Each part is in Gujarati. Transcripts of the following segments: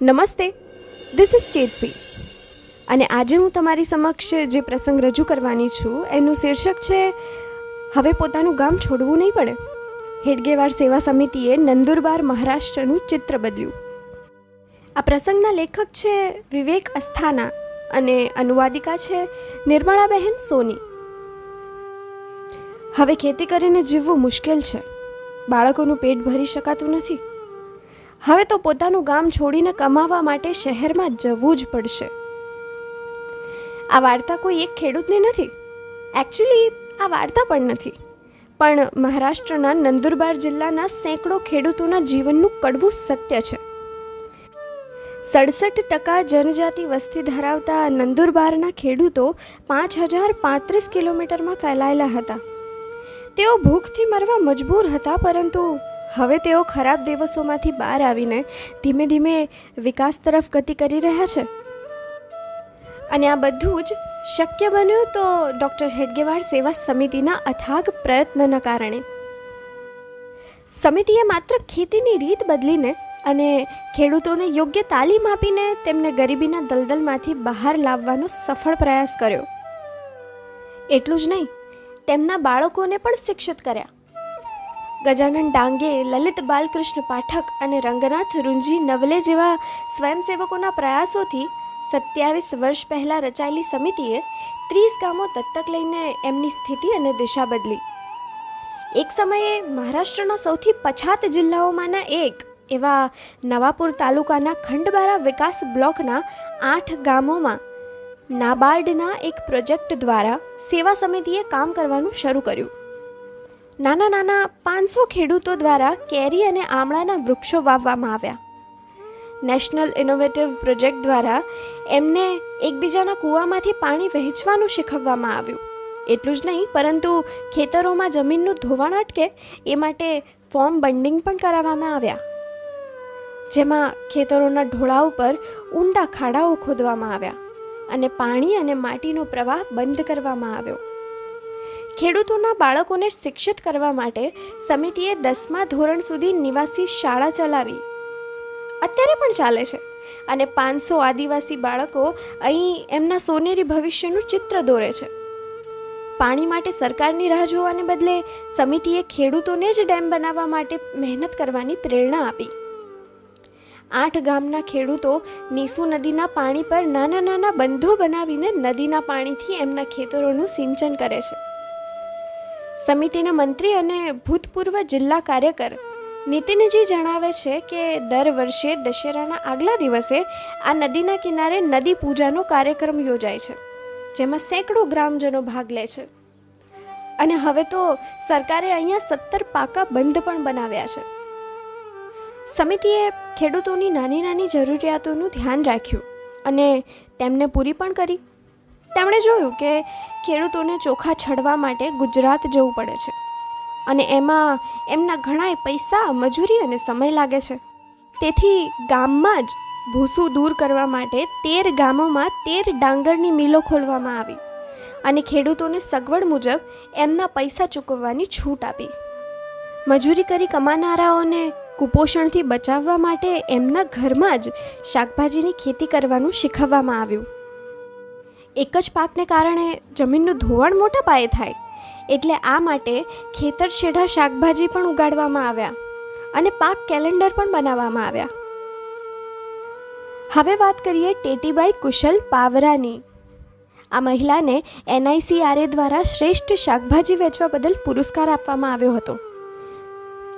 નમસ્તે ધીસ ઇઝ ચેતપી અને આજે હું તમારી સમક્ષ જે પ્રસંગ રજૂ કરવાની છું, એનું શીર્ષક છે, હવે પોતાનું ગામ છોડવું નહીં પડે. હેડગેવાર સેવા સમિતિએ નંદુરબાર મહારાષ્ટ્રનું ચિત્ર બદલ્યું. આ પ્રસંગના લેખક છે વિવેક અસ્થાના અને અનુવાદિકા છે નિર્મળાબહેન સોની. હવે ખેતી કરીને જીવવું મુશ્કેલ છે. બાળકોનું પેટ ભરી શકાતું નથી. હવે તો પોતાનું ગામ છોડીને કમાવા માટે શહેરમાં જવું જ પડશે. આ વાર્તા કોઈ એક ખેડૂતની નથી. એકચ્યુઅલી આ વાર્તા પણ નથી. પણ મહારાષ્ટ્રના નંદુરબાર જિલ્લાના સેંકડો ખેડૂતોના જીવનનું કડવું સત્ય છે. સડસઠ ટકા જનજાતિ વસ્તી ધરાવતા નંદુરબારના ખેડૂતો પાંચ હજાર પાંત્રીસ કિલોમીટરમાં ફેલાયેલા હતા. તેઓ ભૂખથી મરવા મજબૂર હતા, પરંતુ હવે તેઓ ખરાબ દિવસોમાંથી બહાર આવીને ધીમે ધીમે વિકાસ તરફ ગતિ કરી રહ્યા છે. અને આ બધું જ શક્ય બન્યું તો ડૉક્ટર હેડગેવાડ સેવા સમિતિના અથાગ પ્રયત્નના કારણે. સમિતિએ માત્ર ખેતીની રીત બદલીને અને ખેડૂતોને યોગ્ય તાલીમ આપીને તેમને ગરીબીના દલદલમાંથી બહાર લાવવાનો સફળ પ્રયાસ કર્યો. એટલું જ નહીં, તેમના બાળકોને પણ શિક્ષિત કર્યા. ગજાનન ડાંગે, લલિત બાલકૃષ્ણ પાઠક અને રંગનાથ રૂંજી નવલે જેવા સ્વયંસેવકોના પ્રયાસોથી સત્યાવીસ વર્ષ પહેલાં રચાયેલી સમિતિએ ત્રીસ ગામો દત્તક લઈને એમની સ્થિતિ અને દિશા બદલી. એક સમયે મહારાષ્ટ્રના સૌથી પછાત જિલ્લાઓમાંના એક એવા નવાપુર તાલુકાના ખંડબારા વિકાસ બ્લોકના આઠ ગામોમાં નાબાર્ડના એક પ્રોજેક્ટ દ્વારા સેવા સમિતિએ કામ કરવાનું શરૂ કર્યું. નાના નાના પાંચસો ખેડૂતો દ્વારા કેરી અને આમળાના વૃક્ષો વાવવામાં આવ્યા. નેશનલ ઇનોવેટિવ પ્રોજેક્ટ દ્વારા એમને એકબીજાના કૂવામાંથી પાણી વહેંચવાનું શીખવવામાં આવ્યું. એટલું જ નહીં, પરંતુ ખેતરોમાં જમીનનું ધોવાણ અટકે એ માટે ફોર્મ બંડિંગ પણ કરાવવામાં આવ્યા. જેમાં ખેતરોના ઢોળા ઉપર ઊંડા ખાડાઓ ખોદવામાં આવ્યા અને પાણી અને માટીનો પ્રવાહ બંધ કરવામાં આવ્યો. ખેડૂતોના બાળકોને શિક્ષિત કરવા માટે સમિતિએ દસમા ધોરણ સુધી નિવાસી શાળા ચલાવી. અત્યારે પણ ચાલે છે અને પાંચસો આદિવાસી બાળકો અહીં એમના સોનેરી ભવિષ્યનું ચિત્ર દોરે છે. પાણી માટે સરકારની રાહ જોવાને બદલે સમિતિએ ખેડૂતોને જ ડેમ બનાવવા માટે મહેનત કરવાની પ્રેરણા આપી. આઠ ગામના ખેડૂતો નીસુ નદીના પાણી પર નાના નાના બંધો બનાવીને નદીના પાણીથી એમના ખેતરોનું સિંચન કરે છે. સમિતિના મંત્રી અને ભૂતપૂર્વ જિલ્લા કાર્યકર નીતિનજી જણાવે છે કે દર વર્ષે દશેરાના આગલા દિવસે આ નદીના કિનારે નદી પૂજાનો કાર્યક્રમ યોજાય છે, જેમાં સેંકડો ગ્રામજનો ભાગ લે છે. અને હવે તો સરકારે અહીંયા સત્તર પાકા બંધ પણ બનાવ્યા છે. સમિતિએ ખેડૂતોની નાની નાની જરૂરિયાતોનું ધ્યાન રાખ્યું અને તેમને પૂરી પણ કરી. તેમણે જોયું કે ખેડૂતોને ચોખા છડવા માટે ગુજરાત જવું પડે છે. અને એમાં એમના ઘણાય પૈસા, મજૂરી અને સમય લાગે છે. તેથી ગામમાં જ ભૂસું દૂર કરવા માટે તેર ગામોમાં તેર ડાંગરની મિલો ખોલવામાં આવી અને ખેડૂતોને સગવડ મુજબ એમના પૈસા ચૂકવવાની છૂટ આપી. મજૂરી કરી કમાનારાઓને કુપોષણથી બચાવવા માટે એમના ઘરમાં જ શાકભાજીની ખેતી કરવાનું શીખવવામાં આવ્યું. એક જ પાકને કારણે જમીનનું ધોવાણ મોટા પાયે થાય. એટલે આ માટે ખેતર શેઢા શાકભાજી પણ ઉગાડવામાં આવ્યા અને પાક કેલેન્ડર પણ બનાવવામાં આવ્યા. હવે વાત કરીએ ટેટીબાઈ કુશલ પાવરાની. આ મહિલાને એનઆઈસીઆરએ દ્વારા શ્રેષ્ઠ શાકભાજી વેચવા બદલ પુરસ્કાર આપવામાં આવ્યો હતો.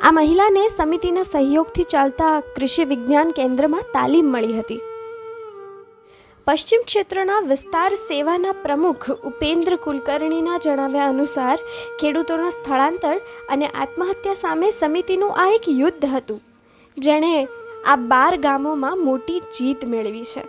આ મહિલાને સમિતિના સહયોગથી ચાલતા કૃષિ વિજ્ઞાન કેન્દ્રમાં તાલીમ મળી હતી. પશ્ચિમ ક્ષેત્રના વિસ્તાર સેવાના પ્રમુખ ઉપેન્દ્ર કુલકર્ણીના જણાવ્યા અનુસાર, ખેડૂતોના સ્થળાંતર અને આત્મહત્યા સામે સમિતિનું આ એક યુદ્ધ હતું, જેણે આ બાર ગામોમાં મોટી જીત મેળવી છે.